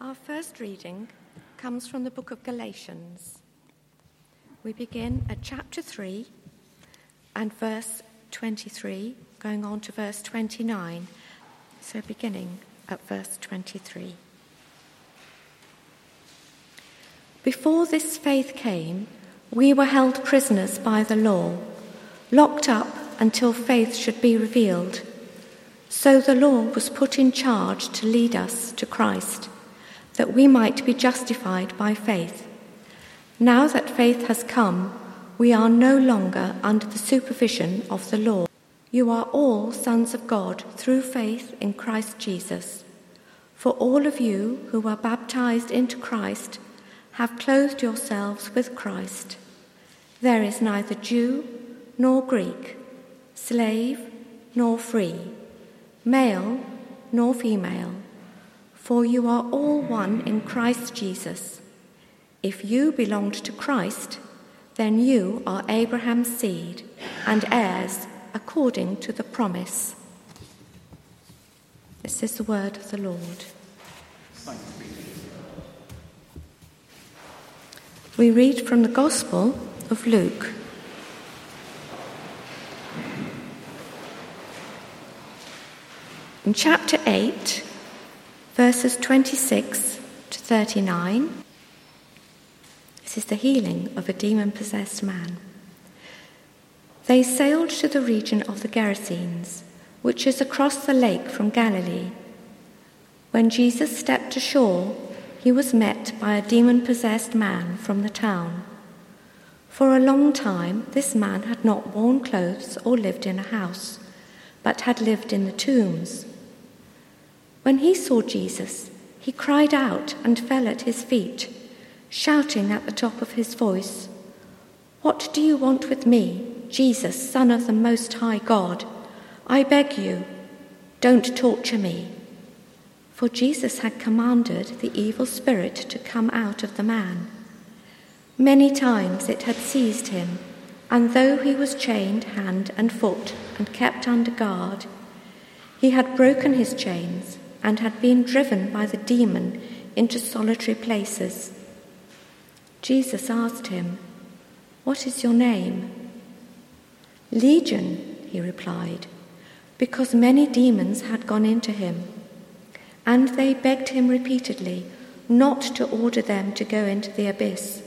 Our first reading comes from the book of Galatians. We begin at chapter 3 and verse 23, going on to verse 29. So, beginning at verse 23. Before this faith came, we were held prisoners by the law, locked up until faith should be revealed. So the law was put in charge to lead us to Christ, that we might be justified by faith. Now that faith has come, we are no longer under the supervision of the law. You are all sons of God through faith in Christ Jesus. For all of you who were baptized into Christ have clothed yourselves with Christ. There is neither Jew nor Greek, slave nor free, male nor female, for you are all one in Christ Jesus. If you belonged to Christ, then you are Abraham's seed and heirs according to the promise. This is the word of the Lord. We read from the Gospel of Luke. In chapter 8, verses 26 to 39, this is the healing of a demon possessed man. They sailed to the region of the Gerasenes, which is across the lake from Galilee. When Jesus stepped ashore, he was met by a demon possessed man from the town. For a long time, this man had not worn clothes or lived in a house, but had lived in the tombs. When he saw Jesus, he cried out and fell at his feet, shouting at the top of his voice, What do you want with me, Jesus, Son of the Most High God? I beg you, don't torture me. For Jesus had commanded the evil spirit to come out of the man. Many times it had seized him, and though he was chained hand and foot and kept under guard, he had broken his chains and had been driven by the demon into solitary places. Jesus asked him, What is your name? Legion, he replied, because many demons had gone into him and they begged him repeatedly not to order them to go into the abyss.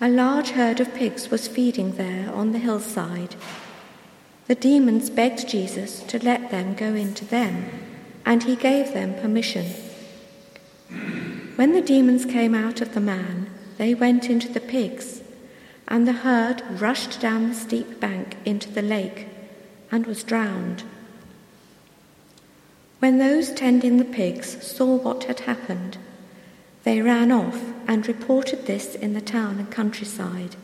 A large herd of pigs was feeding there on the hillside. The demons begged Jesus to let them go into them, and he gave them permission. When the demons came out of the man, they went into the pigs, and the herd rushed down the steep bank into the lake and was drowned. When those tending the pigs saw what had happened, they ran off and reported this in the town and countryside.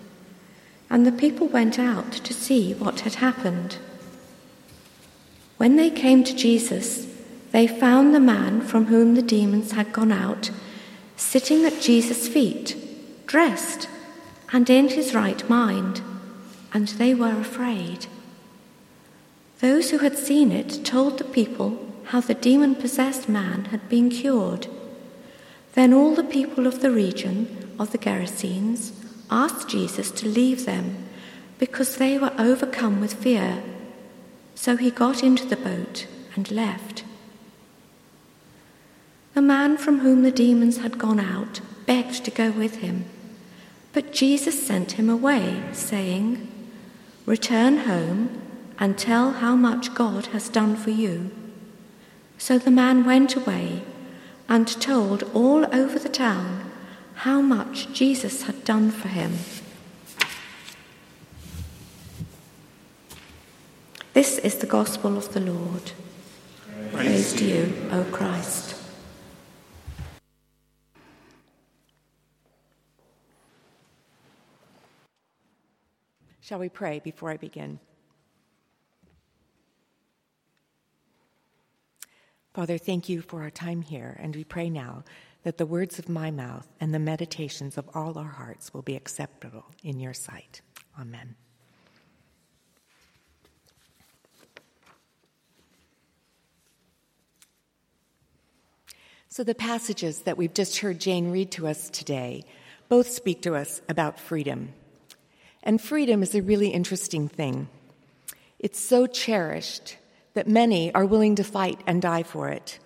And the people went out to see what had happened. When they came to Jesus, they found the man from whom the demons had gone out sitting at Jesus' feet, dressed and in his right mind, and they were afraid. Those who had seen it told the people how the demon possessed man had been cured. Then all the people of the region of the Gerasenes asked Jesus to leave them because they were overcome with fear. So he got into the boat and left. The man from whom the demons had gone out begged to go with him, but Jesus sent him away, saying, Return home and tell how much God has done for you. So the man went away and told all over the town how much Jesus had done for him. This is the gospel of the Lord. Praise, Praise to you, O Christ. Shall we pray before I begin? Father, thank you for our time here, and we pray now that the words of my mouth and the meditations of all our hearts will be acceptable in your sight. Amen. So, the passages that we've just heard Jane read to us today both speak to us about freedom. And freedom is a really interesting thing. It's so cherished that many are willing to fight and die for it.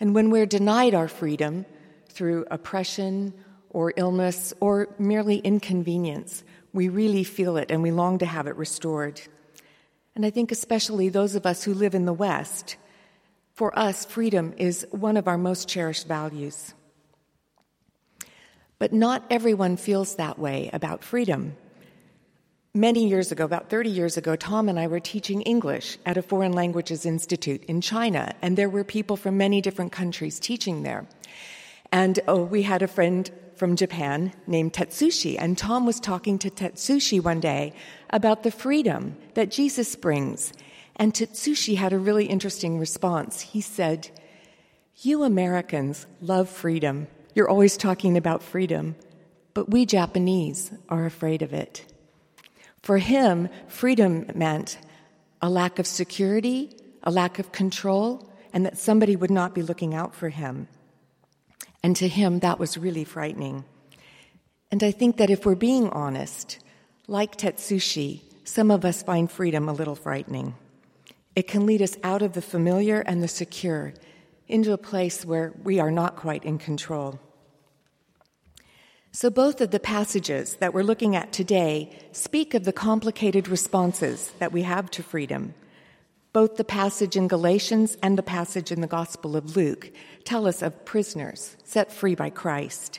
And when we're denied our freedom through oppression or illness or merely inconvenience, we really feel it and we long to have it restored. And I think, especially those of us who live in the West, for us, freedom is one of our most cherished values. But not everyone feels that way about freedom. Many years ago, about 30 years ago, Tom and I were teaching English at a foreign languages institute in China, and there were people from many different countries teaching there. And oh, we had a friend from Japan named Tetsushi, and Tom was talking to Tetsushi one day about the freedom that Jesus brings and Tetsushi had a really interesting response. He said, You Americans love freedom. You're always talking about freedom, but we Japanese are afraid of it. For him, freedom meant a lack of security, a lack of control, and that somebody would not be looking out for him. And to him, that was really frightening. And I think that if we're being honest, like Tetsushi, some of us find freedom a little frightening. It can lead us out of the familiar and the secure into a place where we are not quite in control. So, both of the passages that we're looking at today speak of the complicated responses that we have to freedom. Both the passage in Galatians and the passage in the Gospel of Luke tell us of prisoners set free by Christ.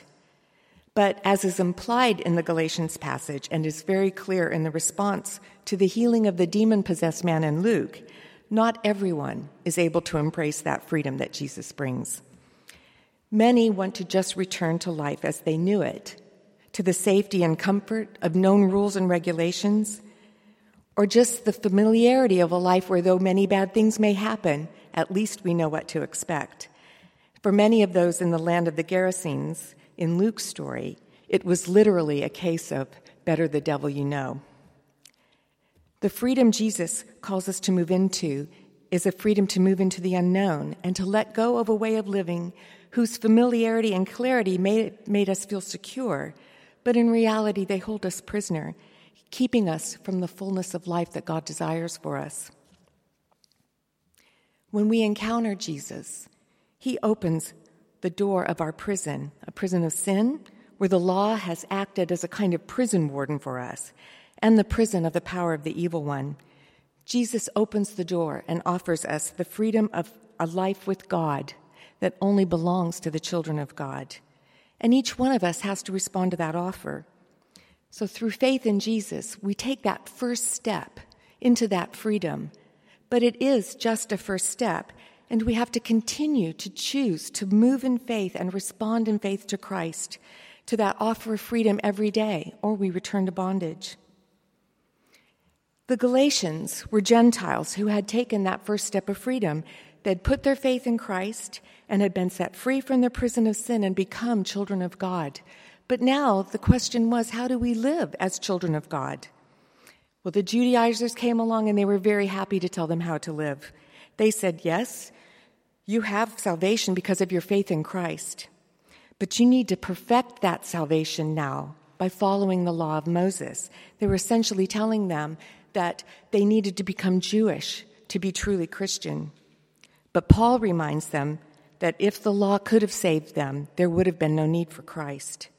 But as is implied in the Galatians passage and is very clear in the response to the healing of the demon possessed man in Luke, not everyone is able to embrace that freedom that Jesus brings. Many want to just return to life as they knew it, to the safety and comfort of known rules and regulations, or just the familiarity of a life where, though many bad things may happen, at least we know what to expect. For many of those in the land of the Gerasenes, in Luke's story, it was literally a case of better the devil you know. The freedom Jesus calls us to move into is a freedom to move into the unknown and to let go of a way of living whose familiarity and clarity made, made us feel secure, but in reality, they hold us prisoner, keeping us from the fullness of life that God desires for us. When we encounter Jesus, He opens the door of our prison, a prison of sin, where the law has acted as a kind of prison warden for us and the prison of the power of the evil one, Jesus opens the door and offers us the freedom of a life with God that only belongs to the children of God. And each one of us has to respond to that offer. So, through faith in Jesus, we take that first step into that freedom. But it is just a first step, and we have to continue to choose to move in faith and respond in faith to Christ, to that offer of freedom every day, or we return to bondage. The Galatians were Gentiles who had taken that first step of freedom. They had put their faith in Christ and had been set free from their prison of sin and become children of God. But now the question was how do we live as children of God? Well, the Judaizers came along and they were very happy to tell them how to live. They said, Yes, you have salvation because of your faith in Christ, but you need to perfect that salvation now by following the law of Moses. They were essentially telling them that they needed to become Jewish to be truly Christian. But Paul reminds them that if the law could have saved them, there would have been no need for Christ.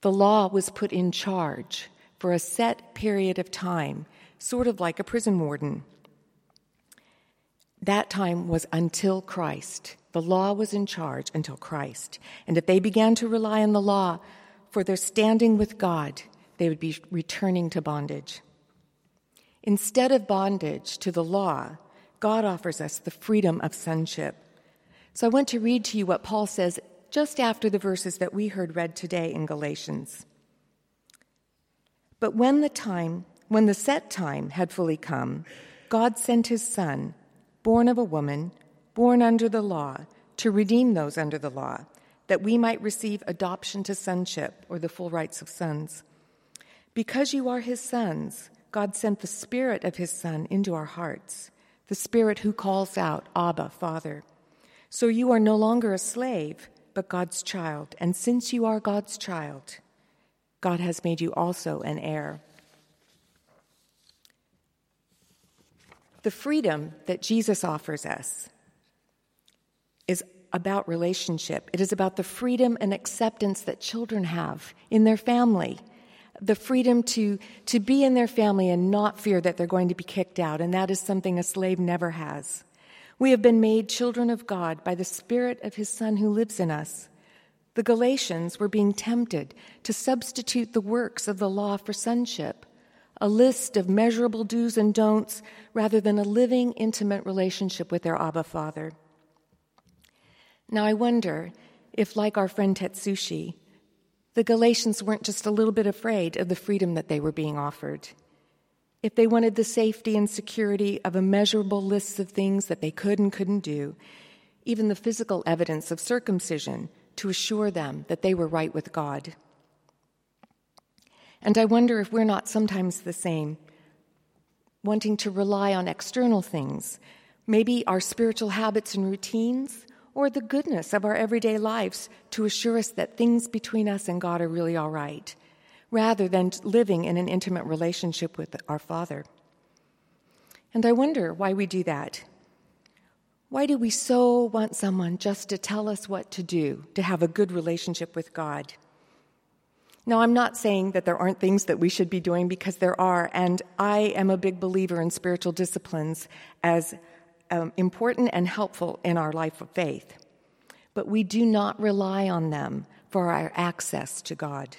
The law was put in charge for a set period of time, sort of like a prison warden. That time was until Christ. The law was in charge until Christ. And if they began to rely on the law for their standing with God, they would be returning to bondage. Instead of bondage to the law, God offers us the freedom of sonship. So I want to read to you what Paul says just after the verses that we heard read today in Galatians. But when the time, when the set time had fully come, God sent his Son, born of a woman, born under the law, to redeem those under the law, that we might receive adoption to sonship or the full rights of sons. Because you are his sons, God sent the Spirit of His Son into our hearts, the Spirit who calls out, Abba, Father. So you are no longer a slave, but God's child. And since you are God's child, God has made you also an heir. The freedom that Jesus offers us is about relationship. It is about the freedom and acceptance that children have in their family. The freedom to, to be in their family and not fear that they're going to be kicked out. And that is something a slave never has. We have been made children of God by the Spirit of His Son who lives in us. The Galatians were being tempted to substitute the works of the law for sonship, a list of measurable do's and don'ts rather than a living, intimate relationship with their Abba Father. Now, I wonder if, like our friend Tetsushi, the Galatians weren't just a little bit afraid of the freedom that they were being offered if they wanted the safety and security of immeasurable lists of things that they could and couldn't do, even the physical evidence of circumcision to assure them that they were right with God. And I wonder if we're not sometimes the same, wanting to rely on external things, maybe our spiritual habits and routines, or the goodness of our everyday lives to assure us that things between us and God are really all right rather than living in an intimate relationship with our Father. And I wonder why we do that. Why do we so want someone just to tell us what to do, to have a good relationship with God? Now, I'm not saying that there aren't things that we should be doing because there are, and I am a big believer in spiritual disciplines as um, important and helpful in our life of faith. But we do not rely on them for our access to God.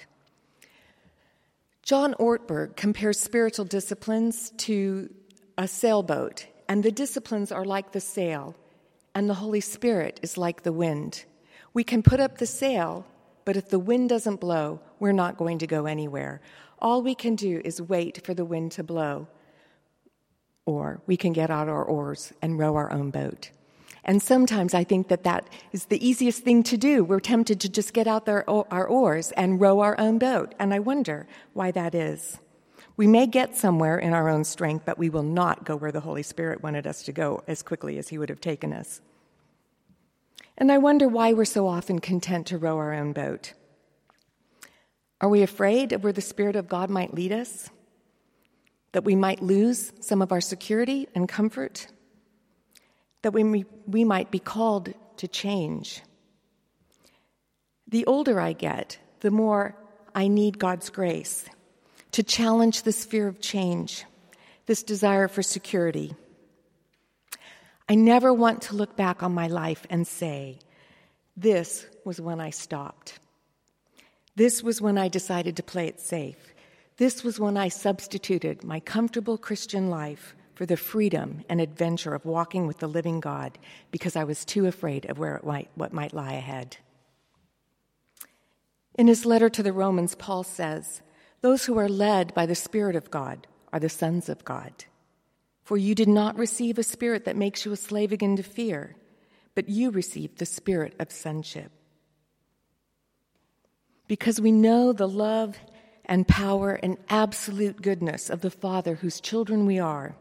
John Ortberg compares spiritual disciplines to a sailboat, and the disciplines are like the sail, and the Holy Spirit is like the wind. We can put up the sail, but if the wind doesn't blow, we're not going to go anywhere. All we can do is wait for the wind to blow, or we can get out our oars and row our own boat. And sometimes I think that that is the easiest thing to do. We're tempted to just get out there, our oars and row our own boat. And I wonder why that is. We may get somewhere in our own strength, but we will not go where the Holy Spirit wanted us to go as quickly as He would have taken us. And I wonder why we're so often content to row our own boat. Are we afraid of where the Spirit of God might lead us? That we might lose some of our security and comfort? that we, we might be called to change. The older I get, the more I need God's grace to challenge this fear of change, this desire for security. I never want to look back on my life and say, This was when I stopped. This was when I decided to play it safe. This was when I substituted my comfortable Christian life for the freedom and adventure of walking with the living God because I was too afraid of where it might, what might lie ahead. In his letter to the Romans, Paul says, Those who are led by the Spirit of God are the sons of God. For you did not receive a spirit that makes you a slave again to fear, but you received the spirit of sonship. Because we know the love and power and absolute goodness of the Father whose children we are,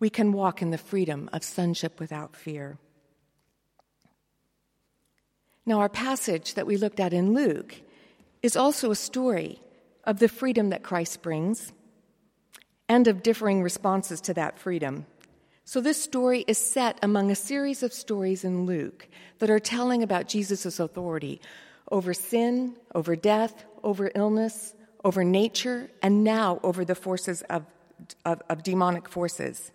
we can walk in the freedom of sonship without fear. Now, our passage that we looked at in Luke is also a story of the freedom that Christ brings and of differing responses to that freedom. So, this story is set among a series of stories in Luke that are telling about Jesus' authority over sin, over death, over illness, over nature, and now over the forces of, of, of demonic forces.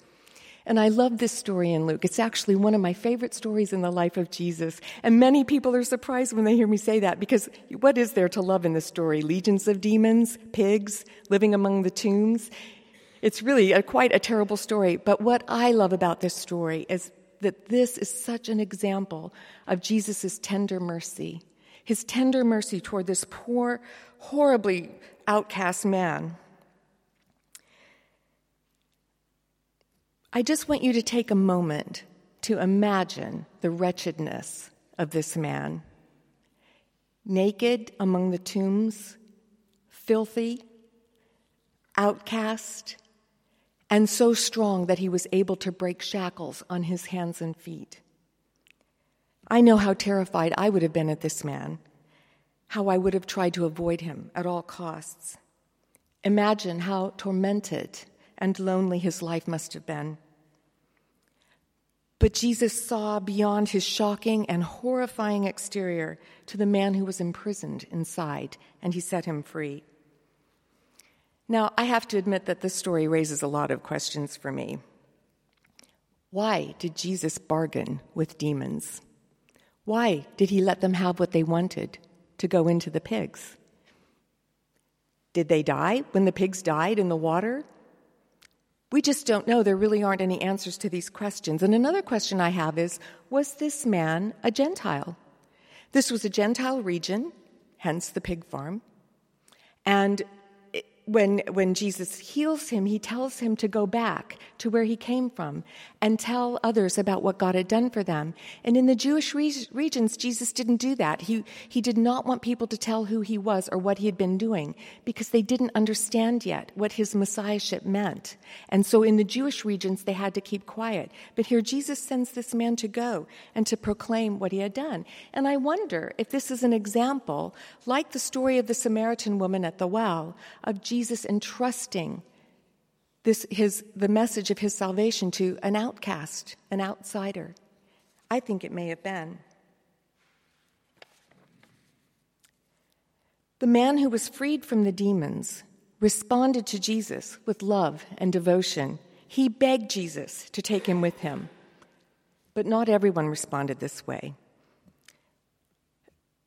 And I love this story in Luke. It's actually one of my favorite stories in the life of Jesus. And many people are surprised when they hear me say that because what is there to love in this story? Legions of demons, pigs, living among the tombs. It's really a, quite a terrible story. But what I love about this story is that this is such an example of Jesus' tender mercy. His tender mercy toward this poor, horribly outcast man. I just want you to take a moment to imagine the wretchedness of this man. Naked among the tombs, filthy, outcast, and so strong that he was able to break shackles on his hands and feet. I know how terrified I would have been at this man, how I would have tried to avoid him at all costs. Imagine how tormented and lonely his life must have been. But Jesus saw beyond his shocking and horrifying exterior to the man who was imprisoned inside, and he set him free. Now, I have to admit that this story raises a lot of questions for me. Why did Jesus bargain with demons? Why did he let them have what they wanted to go into the pigs? Did they die when the pigs died in the water? We just don't know. There really aren't any answers to these questions. And another question I have is Was this man a Gentile? This was a Gentile region, hence the pig farm. And when, when Jesus heals him, he tells him to go back to where he came from and tell others about what God had done for them. And in the Jewish re- regions, Jesus didn't do that. He, he did not want people to tell who he was or what he had been doing because they didn't understand yet what his messiahship meant. And so in the Jewish regions, they had to keep quiet. But here Jesus sends this man to go and to proclaim what he had done. And I wonder if this is an example, like the story of the Samaritan woman at the well, of Jesus entrusting this, his, the message of his salvation to an outcast, an outsider. I think it may have been. The man who was freed from the demons responded to Jesus with love and devotion. He begged Jesus to take him with him. But not everyone responded this way.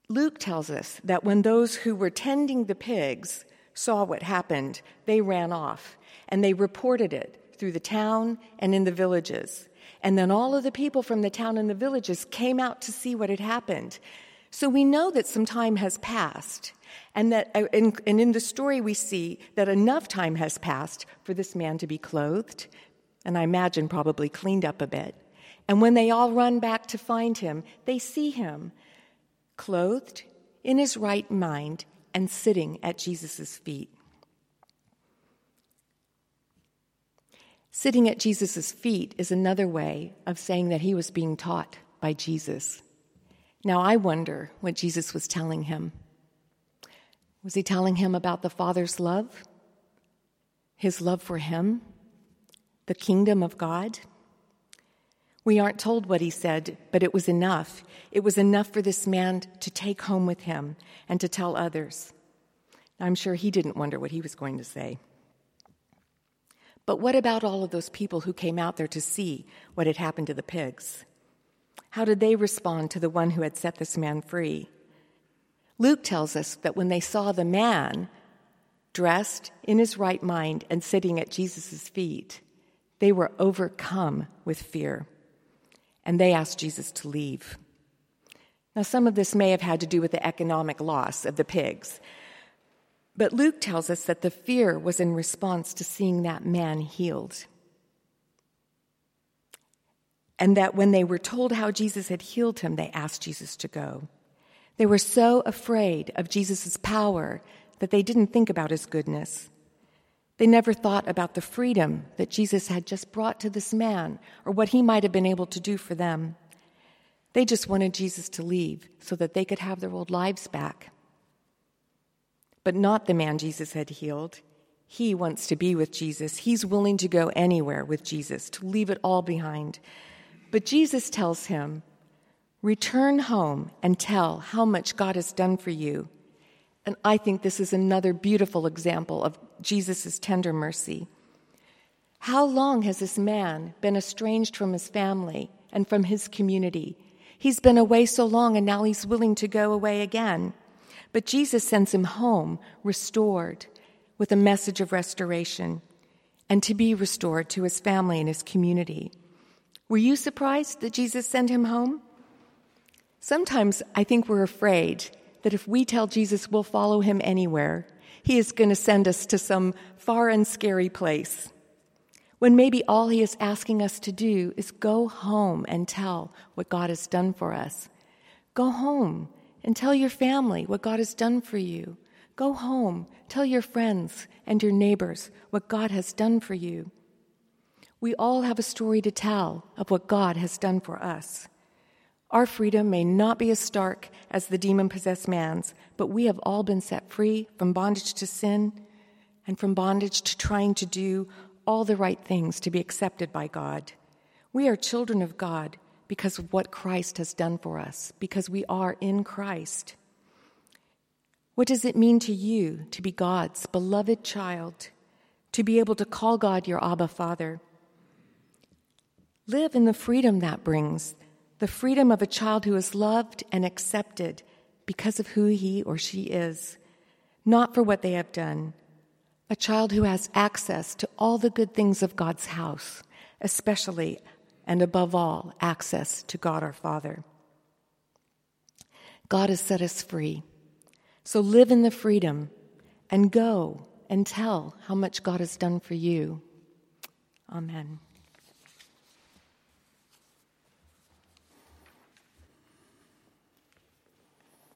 Luke tells us that when those who were tending the pigs saw what happened, they ran off and they reported it through the town and in the villages. And then all of the people from the town and the villages came out to see what had happened. So we know that some time has passed, and that uh, and in the story we see that enough time has passed for this man to be clothed, and I imagine probably cleaned up a bit. And when they all run back to find him, they see him clothed in his right mind and sitting at Jesus' feet. Sitting at Jesus' feet is another way of saying that he was being taught by Jesus. Now, I wonder what Jesus was telling him. Was he telling him about the Father's love? His love for him? The kingdom of God? We aren't told what he said, but it was enough. It was enough for this man to take home with him and to tell others. I'm sure he didn't wonder what he was going to say. But what about all of those people who came out there to see what had happened to the pigs? How did they respond to the one who had set this man free? Luke tells us that when they saw the man dressed in his right mind and sitting at Jesus' feet, they were overcome with fear and they asked Jesus to leave. Now, some of this may have had to do with the economic loss of the pigs, but Luke tells us that the fear was in response to seeing that man healed. And that when they were told how Jesus had healed him, they asked Jesus to go. They were so afraid of Jesus' power that they didn't think about his goodness. They never thought about the freedom that Jesus had just brought to this man or what he might have been able to do for them. They just wanted Jesus to leave so that they could have their old lives back. But not the man Jesus had healed. He wants to be with Jesus. He's willing to go anywhere with Jesus, to leave it all behind. But Jesus tells him, Return home and tell how much God has done for you and I think this is another beautiful example of Jesus' tender mercy. How long has this man been estranged from his family and from his community? He's been away so long and now he's willing to go away again. But Jesus sends him home, restored, with a message of restoration, and to be restored to his family and his community. Were you surprised that Jesus sent him home? Sometimes I think we're afraid that if we tell Jesus we'll follow him anywhere, he is going to send us to some far and scary place. When maybe all he is asking us to do is go home and tell what God has done for us. Go home and tell your family what God has done for you. Go home, tell your friends and your neighbors what God has done for you. We all have a story to tell of what God has done for us. Our freedom may not be as stark as the demon possessed man's, but we have all been set free from bondage to sin and from bondage to trying to do all the right things to be accepted by God. We are children of God because of what Christ has done for us, because we are in Christ. What does it mean to you to be God's beloved child, to be able to call God your Abba Father? Live in the freedom that brings the freedom of a child who is loved and accepted because of who he or she is, not for what they have done. A child who has access to all the good things of God's house, especially and above all, access to God our Father. God has set us free. So live in the freedom and go and tell how much God has done for you. Amen.